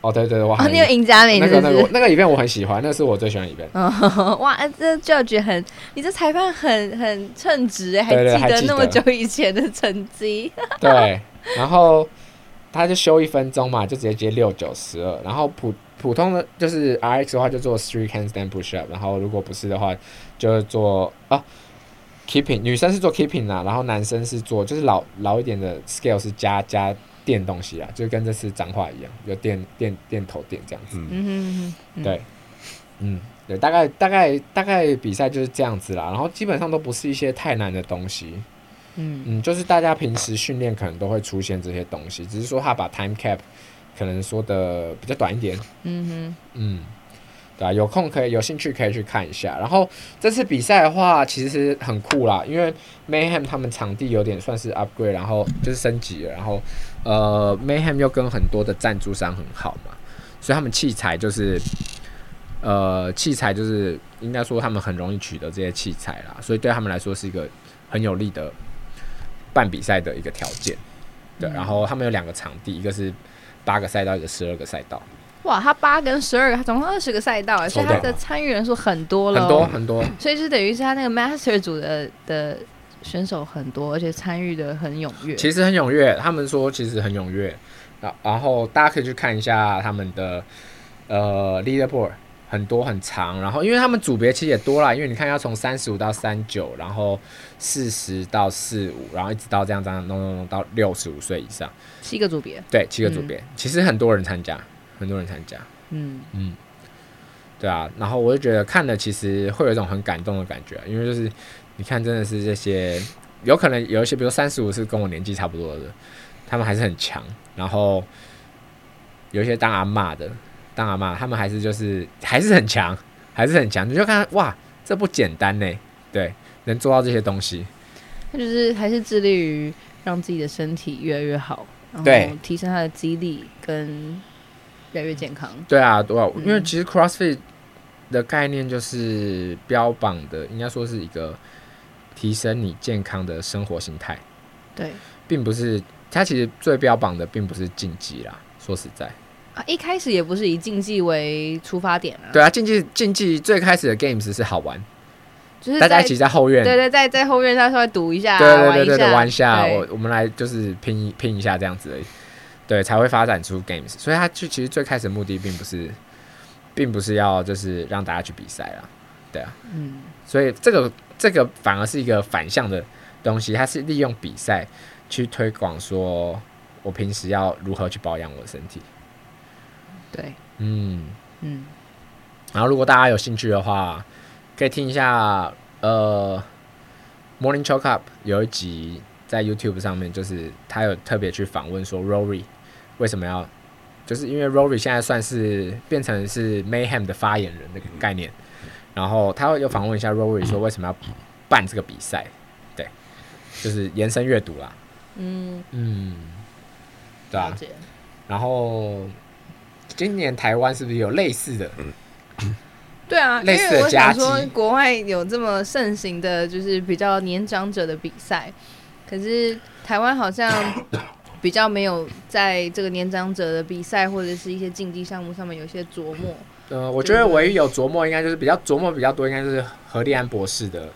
哦，对对对，哇。你有赢家明？那个那个那个影片我很喜欢，那是我最喜欢的影片。哇，这 Judge 很，你这裁判很很称职哎，还记得那么久以前的成绩。对，然后他就休一分钟嘛，就直接接六九十二，然后普。普通的就是 RX 的话，就做 three handstand push up，然后如果不是的话，就做啊 keeping。女生是做 keeping 啦，然后男生是做就是老老一点的 scale 是加加垫东西啊，就跟这次脏话一样，就垫垫垫头垫这样子。嗯嗯嗯，对，嗯对，大概大概大概比赛就是这样子啦，然后基本上都不是一些太难的东西。嗯嗯，就是大家平时训练可能都会出现这些东西，只是说他把 time cap。可能说的比较短一点，嗯哼，嗯，对啊，有空可以有兴趣可以去看一下。然后这次比赛的话，其实很酷啦，因为 Mayhem 他们场地有点算是 upgrade，然后就是升级了。然后呃，Mayhem 又跟很多的赞助商很好嘛，所以他们器材就是呃器材就是应该说他们很容易取得这些器材啦，所以对他们来说是一个很有利的办比赛的一个条件。对，然后他们有两个场地，一个是。八个赛道，一个十二个赛道，哇！他八跟十二个，他总共二十个赛道，所以他的参与人数很多了，很多很多，所以就等于是他那个 Master 组的的选手很多，而且参与的很踊跃。其实很踊跃，他们说其实很踊跃，然然后大家可以去看一下他们的呃 Leaderboard。很多很长，然后因为他们组别其实也多啦，因为你看要从三十五到三九，然后四十到四五，然后一直到这样这样弄弄弄到六十五岁以上，七个组别，对，七个组别，嗯、其实很多人参加，很多人参加，嗯。嗯，对啊，然后我就觉得看了其实会有一种很感动的感觉，因为就是你看真的是这些，有可能有一些，比如三十五是跟我年纪差不多的，他们还是很强，然后有一些当阿嬷的。当然嘛，他们还是就是还是很强，还是很强。你就看哇，这不简单呢。对，能做到这些东西，他就是还是致力于让自己的身体越来越好，然后提升他的肌力跟越来越健康。对啊，对啊，因为其实 CrossFit 的概念就是标榜的，应该说是一个提升你健康的生活形态。对，并不是它其实最标榜的并不是竞技啦，说实在。一开始也不是以竞技为出发点啊。对啊，竞技竞技最开始的 games 是好玩，就是大家一起在后院，对对，在在后院他稍微赌一下，对对对对，玩一下，我我们来就是拼一拼一下这样子而已，对，才会发展出 games。所以它就其实最开始的目的并不是，并不是要就是让大家去比赛啦，对啊，嗯，所以这个这个反而是一个反向的东西，它是利用比赛去推广说我平时要如何去保养我的身体。对，嗯。嗯，然后如果大家有兴趣的话，可以听一下呃，Morning Chalk Up 有一集在 YouTube 上面，就是他有特别去访问说 Rory 为什么要，就是因为 Rory 现在算是变成是 Mayhem 的发言人的概念，然后他会有访问一下 Rory 说为什么要办这个比赛，对，就是延伸阅读啦，嗯。嗯，对啊，然后今年台湾是不是有类似的？对啊，因为我想说，国外有这么盛行的，就是比较年长者的比赛，可是台湾好像 比较没有在这个年长者的比赛或者是一些竞技项目上面有一些琢磨。呃，我觉得唯一有琢磨，应该就是比较琢磨比较多，应该就是何立安博士的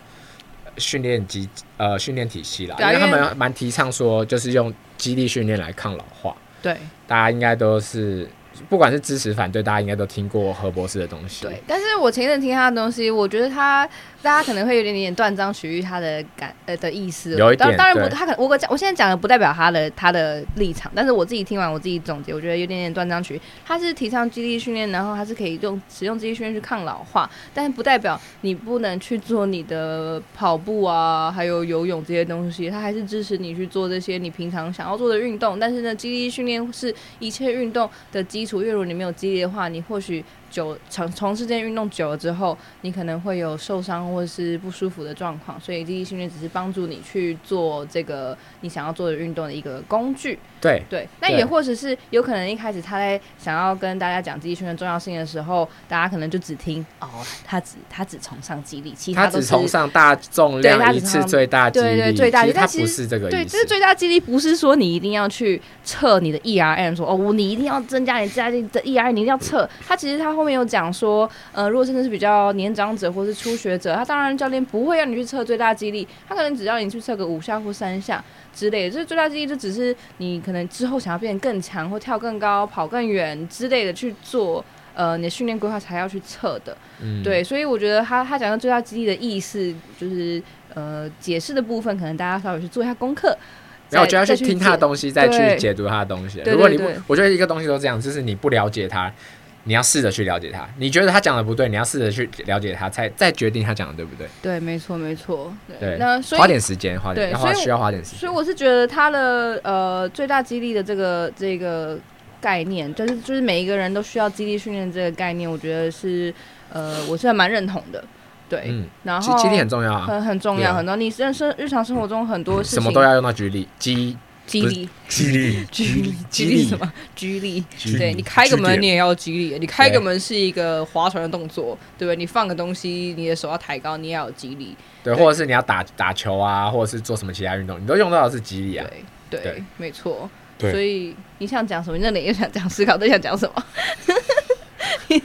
训练机呃训练体系啦，因为他们蛮提倡说，就是用肌力训练来抗老化。对，大家应该都是。不管是支持反对，大家应该都听过何博士的东西。对，但是我前阵听他的东西，我觉得他大家可能会有点点断章取义他的感呃的意思。有一点，当然不，他可能我讲我现在讲的不代表他的他的立场，但是我自己听完我自己总结，我觉得有点点断章取义。他是提倡肌力训练，然后他是可以用使用肌力训练去抗老化，但是不代表你不能去做你的跑步啊，还有游泳这些东西。他还是支持你去做这些你平常想要做的运动，但是呢，肌力训练是一切运动的基础。因为如果你没有肌力的话，你或许。久从从事这件运动久了之后，你可能会有受伤或者是不舒服的状况，所以肌力训练只是帮助你去做这个你想要做的运动的一个工具。对对，那也或者是有可能一开始他在想要跟大家讲肌力训练重要性的时候，大家可能就只听哦，他只他只崇尚激励，其他都是他只崇尚大重量一次最大对对最大他不是这个意思。对，这是最大激励，不是说你一定要去测你的 ERM，说哦，你一定要增加你最大力的 ERM，你一定要测。他其实他后面有讲说，呃，如果真的是比较年长者或是初学者，他当然教练不会让你去测最大肌力，他可能只要你去测个五下或三下之类的。这最大肌力就只是你可能之后想要变得更强或跳更高、跑更远之类的去做，呃，你的训练规划才要去测的。嗯，对，所以我觉得他他讲的最大激励的意思，就是呃，解释的部分可能大家稍微去做一下功课。然后我就要去听他的东西，再去解读他的东西。如果你不，我觉得一个东西都这样，就是你不了解他。你要试着去了解他，你觉得他讲的不对，你要试着去了解他，才再决定他讲的对不对？对，没错，没错。对，那所以花点时间，花点，对，花需要花点时间。所以我是觉得他的呃最大激励的这个这个概念，就是就是每一个人都需要激励训练这个概念，我觉得是呃我是还蛮认同的。对，嗯，然后激励很重要啊，很很重要，很多你人生日常生活中很多事情什么都要用到肌力，肌。肌力，肌力，肌力，肌力什么？激励，对，你开个门你也要激励，你开个门是一个划船的动作，对不对？你放个东西，你的手要抬高，你也要有肌力。对，或者是你要打打球啊，或者是做什么其他运动，你都用到的是激励啊。对，对，没错。所以你想讲什么？你那里又想讲思考，都想讲什么？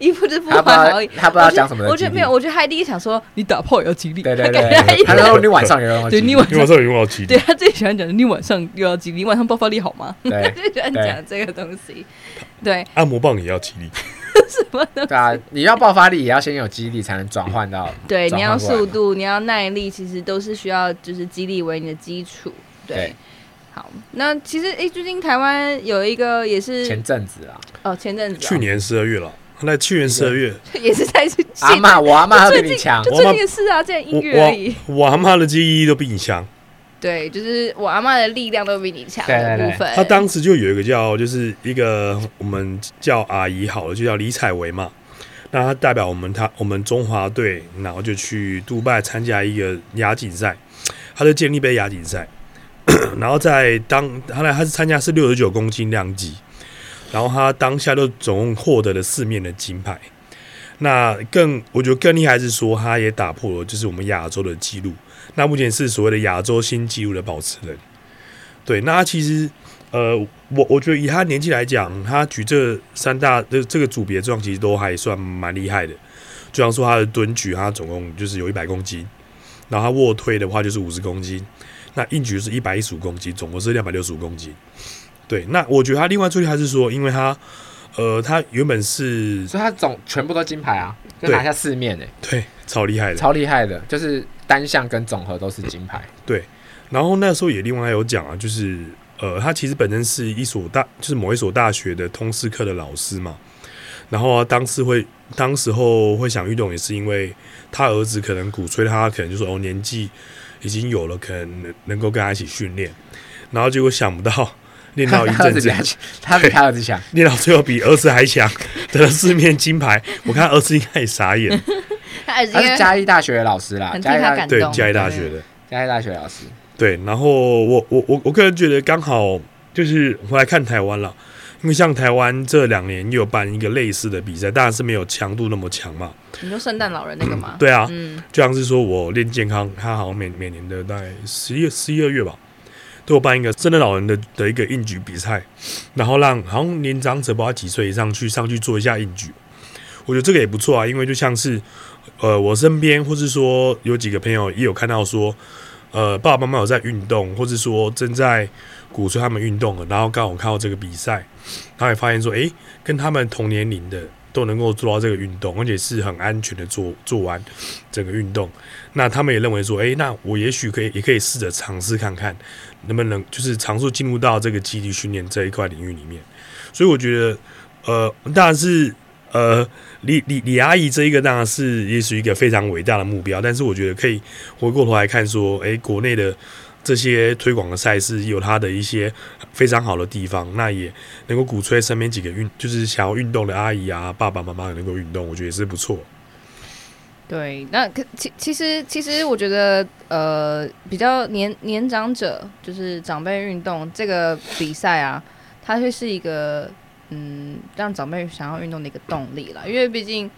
一副就不怀好意，他不知道讲什么。我觉得没有，我觉得他第一想说你打炮也要肌力。对对对，他说你晚上也要，对你晚上也要肌力。对他最喜欢讲的，你晚上又要肌力，你晚上爆发力好吗？他最喜欢讲这个东西。对，按摩棒也要肌力。什么？对啊，你要爆发力，也要先有激励，才能转换到。对，你要速度，你要耐力，其实都是需要就是激励为你的基础。对。好，那其实诶，最近台湾有一个也是前阵子啊，哦，前阵子，去年十二月了。那去年十二月 也是在阿妈，我阿妈比你强，就最近的事啊，这样一个月而已。我阿妈的记忆都比你强，对，就是我阿妈的力量都比你强的部分。他当时就有一个叫，就是一个我们叫阿姨好了，就叫李彩薇嘛。那他代表我们，他我们中华队，然后就去杜拜参加一个亚锦赛，他的健力杯亚锦赛。然后在当后来他是参加是六十九公斤量级。然后他当下就总共获得了四面的金牌，那更我觉得更厉害是说，他也打破了就是我们亚洲的纪录，那目前是所谓的亚洲新纪录的保持人。对，那他其实呃，我我觉得以他年纪来讲，他举这三大这这个组别状其实都还算蛮厉害的。就像说他的蹲举，他总共就是有一百公斤，然后他卧推的话就是五十公斤，那硬举是一百一十五公斤，总共是两百六十五公斤。对，那我觉得他另外出去，他是说，因为他，呃，他原本是，所以他总全部都金牌啊，就拿下四面诶，对，超厉害的，超厉害的，就是单项跟总和都是金牌。对，然后那时候也另外有讲啊，就是呃，他其实本身是一所大，就是某一所大学的通识课的老师嘛。然后当时会当时候会想运动，也是因为他儿子可能鼓吹他，可能就说哦年纪已经有了，可能能能够跟他一起训练。然后结果想不到练到一阵子，他比他儿子强，练到最后比儿子还强，得了四面金牌。我看儿子应该也傻眼。他是嘉义大学的老师啦，很替他感动。对，嘉义大学的嘉义大学老师。对，然后我我我我个人。觉得刚好就是回来看台湾了，因为像台湾这两年又有办一个类似的比赛，当然是没有强度那么强嘛。你说圣诞老人。那个吗？嗯、对啊，嗯，就像是说我练健康，他好像每每年的大概十一十一二月吧，都有办一个圣诞老人的的一个硬举比赛，然后让好像年长者不知道几岁以上去上去做一下硬举，我觉得这个也不错啊，因为就像是。呃，我身边或是说有几个朋友也有看到说，呃，爸爸妈妈有在运动，或是说正在鼓吹他们运动了，然后刚好看到这个比赛，然后也发现说，诶，跟他们同年龄的都能够做到这个运动，而且是很安全的做做完整个运动，那他们也认为说，诶，那我也许可以也可以试着尝试看看，能不能就是尝试进入到这个肌力训练这一块领域里面，所以我觉得，呃，当然是。呃，李李李阿姨这一个当然是也是一个非常伟大的目标，但是我觉得可以回过头来看说，诶，国内的这些推广的赛事有它的一些非常好的地方，那也能够鼓吹身边几个运就是想要运动的阿姨啊、爸爸妈妈能够运动，我觉得也是不错。对，那其其实其实我觉得呃，比较年年长者就是长辈运动这个比赛啊，它会是一个。嗯，让长辈想要运动的一个动力啦，因为毕竟，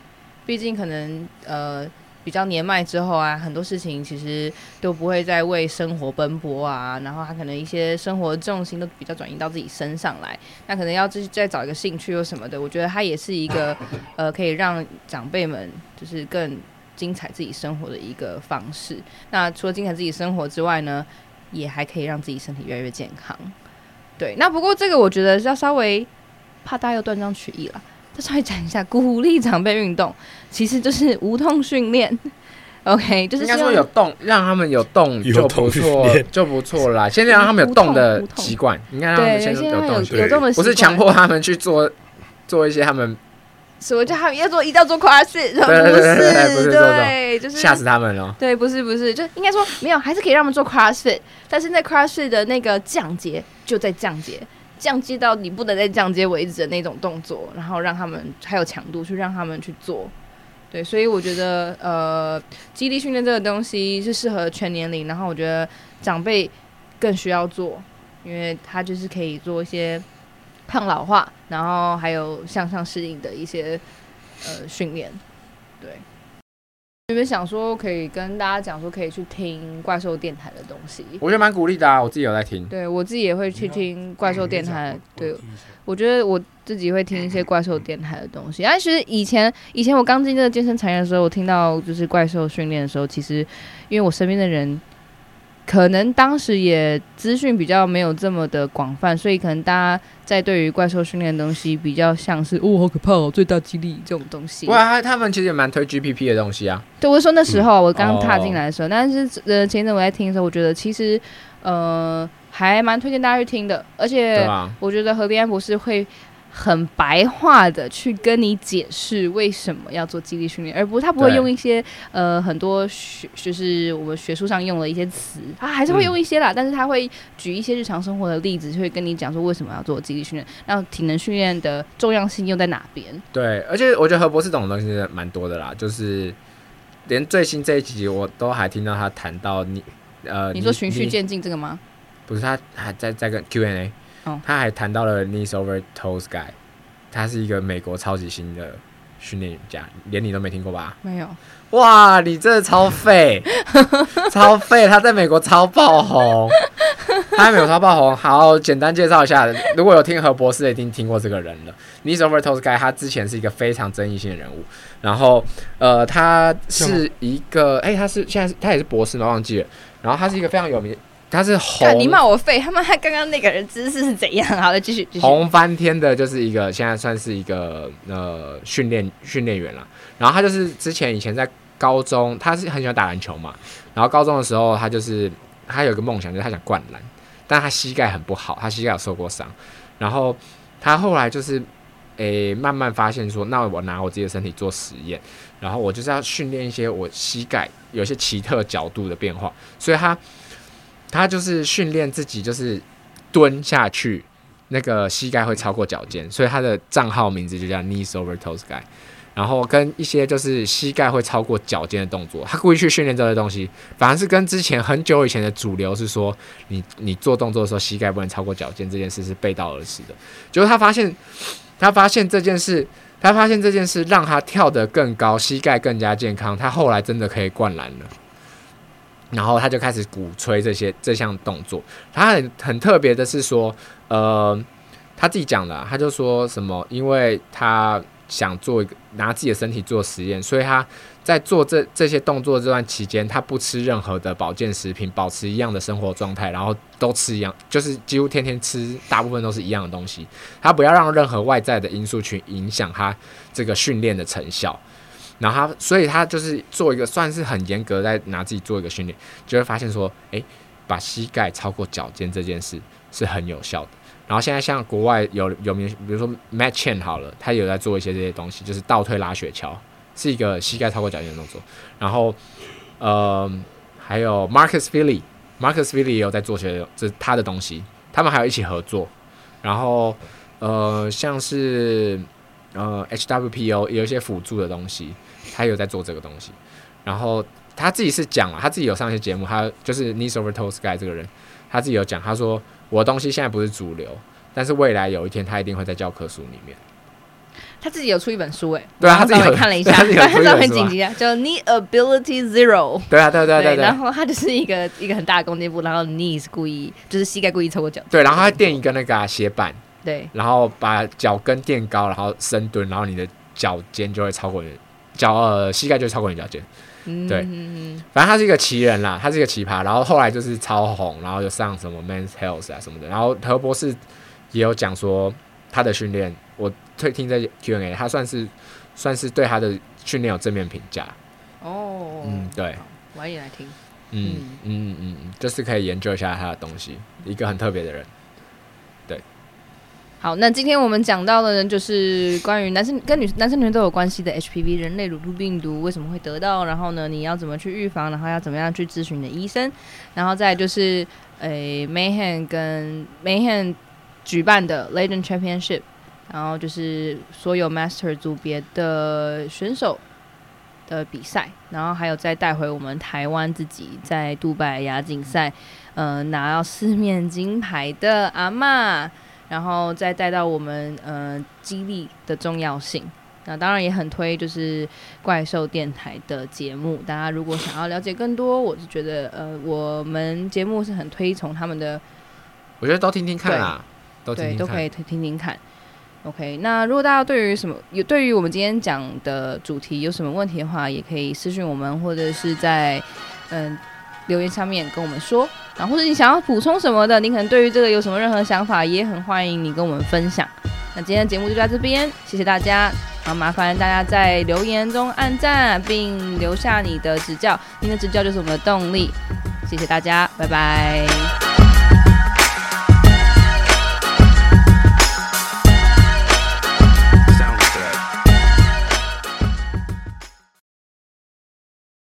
毕竟可能呃比较年迈之后啊，很多事情其实都不会再为生活奔波啊，然后他可能一些生活重心都比较转移到自己身上来，那可能要继续再找一个兴趣或什么的，我觉得它也是一个呃可以让长辈们就是更精彩自己生活的一个方式。那除了精彩自己生活之外呢，也还可以让自己身体越来越健康。对，那不过这个我觉得是要稍微。怕大家又断章取义了，再稍微讲一下，鼓励长辈运动，其实就是无痛训练。OK，就是应该说有动，让他们有动就不错，就不错啦。先让他们有动的习惯，应该让他们先有动，有动的习惯，不是强迫他们去做做一些他们。什么叫他们要做？一定要做 CrossFit？不是，对，就是吓死他们了。对，不是，不是，就应该说没有，还是可以让他们做 CrossFit，但是那 CrossFit 的那个降阶就在降阶。降阶到你不能再降阶为止的那种动作，然后让他们还有强度去让他们去做，对，所以我觉得呃，肌力训练这个东西是适合全年龄，然后我觉得长辈更需要做，因为他就是可以做一些抗老化，然后还有向上适应的一些呃训练，对。有没有想说可以跟大家讲说可以去听怪兽电台的东西？我觉得蛮鼓励的啊，我自己有在听。对，我自己也会去听怪兽电台。对，我觉得我自己会听一些怪兽电台的东西。但其实以前以前我刚进这个健身产业的时候，我听到就是怪兽训练的时候，其实因为我身边的人。可能当时也资讯比较没有这么的广泛，所以可能大家在对于怪兽训练的东西比较像是哦，好可怕哦，最大激励这种东西。哇，他们其实也蛮推 GPP 的东西啊。对，我说那时候、嗯、我刚踏进来的时候，哦、但是呃前阵我在听的时候，我觉得其实呃还蛮推荐大家去听的，而且我觉得何立安博士会。很白话的去跟你解释为什么要做肌力训练，而不是他不会用一些呃很多学就是我们学术上用的一些词，他还是会用一些啦，嗯、但是他会举一些日常生活的例子，就会跟你讲说为什么要做肌力训练，然后体能训练的重要性又在哪边？对，而且我觉得何博士懂的东西蛮多的啦，就是连最新这一集我都还听到他谈到你呃，你说循序渐进这个吗？不是，他还在在跟 Q&A。他还谈到了 Knees Over Toes Guy，他是一个美国超级新的训练家，连你都没听过吧？没有。哇，你真的超废，超废！他在美国超爆红，他在美国超爆红。好，简单介绍一下，如果有听何博士，一定听过这个人了。Knees Over Toes Guy，他之前是一个非常争议性的人物，然后呃，他是一个，哎、欸，他是现在他也是博士吗？忘记了。然后他是一个非常有名。他是红，你骂我废，他妈他刚刚那个人姿势是怎样？好的，继续继续。红翻天的，就是一个现在算是一个呃训练训练员了。然后他就是之前以前在高中，他是很喜欢打篮球嘛。然后高中的时候，他就是他有个梦想，就是他想灌篮，但他膝盖很不好，他膝盖有受过伤。然后他后来就是诶慢慢发现说，那我拿我自己的身体做实验，然后我就是要训练一些我膝盖有一些奇特角度的变化，所以他他就是训练自己就是蹲下去，那个膝盖会超过脚尖，所以他的账号名字就叫 Knees Over Toes Guy。然后跟一些就是膝盖会超过脚尖的动作，他故意去训练这些东西，反而是跟之前很久以前的主流是说，你你做动作的时候膝盖不能超过脚尖这件事是背道而驰的。就是他发现，他发现这件事，他发现这件事让他跳得更高，膝盖更加健康，他后来真的可以灌篮了。然后他就开始鼓吹这些这项动作。他很很特别的是说，呃，他自己讲的，他就说什么，因为他。想做一个拿自己的身体做实验，所以他在做这这些动作这段期间，他不吃任何的保健食品，保持一样的生活状态，然后都吃一样，就是几乎天天吃，大部分都是一样的东西。他不要让任何外在的因素去影响他这个训练的成效。然后他，所以他就是做一个算是很严格在拿自己做一个训练，就会发现说，诶，把膝盖超过脚尖这件事是很有效的。然后现在像国外有有名，比如说 Matt Chan 好了，他有在做一些这些东西，就是倒推拉雪橇，是一个膝盖超过脚尖的动作。然后，呃，还有 Marcus Filly，Marcus Filly 也有在做些这他的东西，他们还有一起合作。然后，呃，像是呃 HWPO 有一些辅助的东西，他有在做这个东西。然后他自己是讲了，他自己有上一些节目，他就是 Knees Over Toes Guy 这个人，他自己有讲，他说。我的东西现在不是主流，但是未来有一天他一定会在教科书里面。他自己有出一本书哎，对啊，他自己 看了一下，他很紧急啊，叫 Knee Ability Zero。对啊，对对对对。然后他就是一个一个很大的弓箭步，然后 knees 故意就是膝盖故意超过脚。对，然后他垫一个那个斜板，对，然后把脚跟垫高，然后深蹲，然后你的脚尖就会超过你脚呃膝盖就会超过你脚尖。对，反正他是一个奇人啦，他是一个奇葩，然后后来就是超红，然后就上什么 Men's Health 啊什么的，然后何博士也有讲说他的训练，我退听这 Q&A，他算是算是对他的训练有正面评价。哦，嗯，对，我也来听，嗯嗯嗯嗯，就是可以研究一下他的东西，一个很特别的人。好，那今天我们讲到的人就是关于男生跟女男生女生都有关系的 HPV 人类乳突病毒为什么会得到，然后呢，你要怎么去预防，然后要怎么样去咨询你的医生，然后再就是诶 Mayhem 跟 Mayhem 举办的 Legend Championship，然后就是所有 Master 组别的选手的比赛，然后还有再带回我们台湾自己在杜拜亚锦赛，呃，拿到四面金牌的阿嬷。然后再带到我们呃激励的重要性，那当然也很推就是怪兽电台的节目。大家如果想要了解更多，我是觉得呃我们节目是很推崇他们的。我觉得都听听看啊，都听听，对，都可以听听看。OK，那如果大家对于什么有对于我们今天讲的主题有什么问题的话，也可以私信我们，或者是在嗯。呃留言上面跟我们说，然后或者你想要补充什么的，你可能对于这个有什么任何想法，也很欢迎你跟我们分享。那今天的节目就到这边，谢谢大家。好，麻烦大家在留言中按赞，并留下你的指教，您的指教就是我们的动力。谢谢大家，拜拜。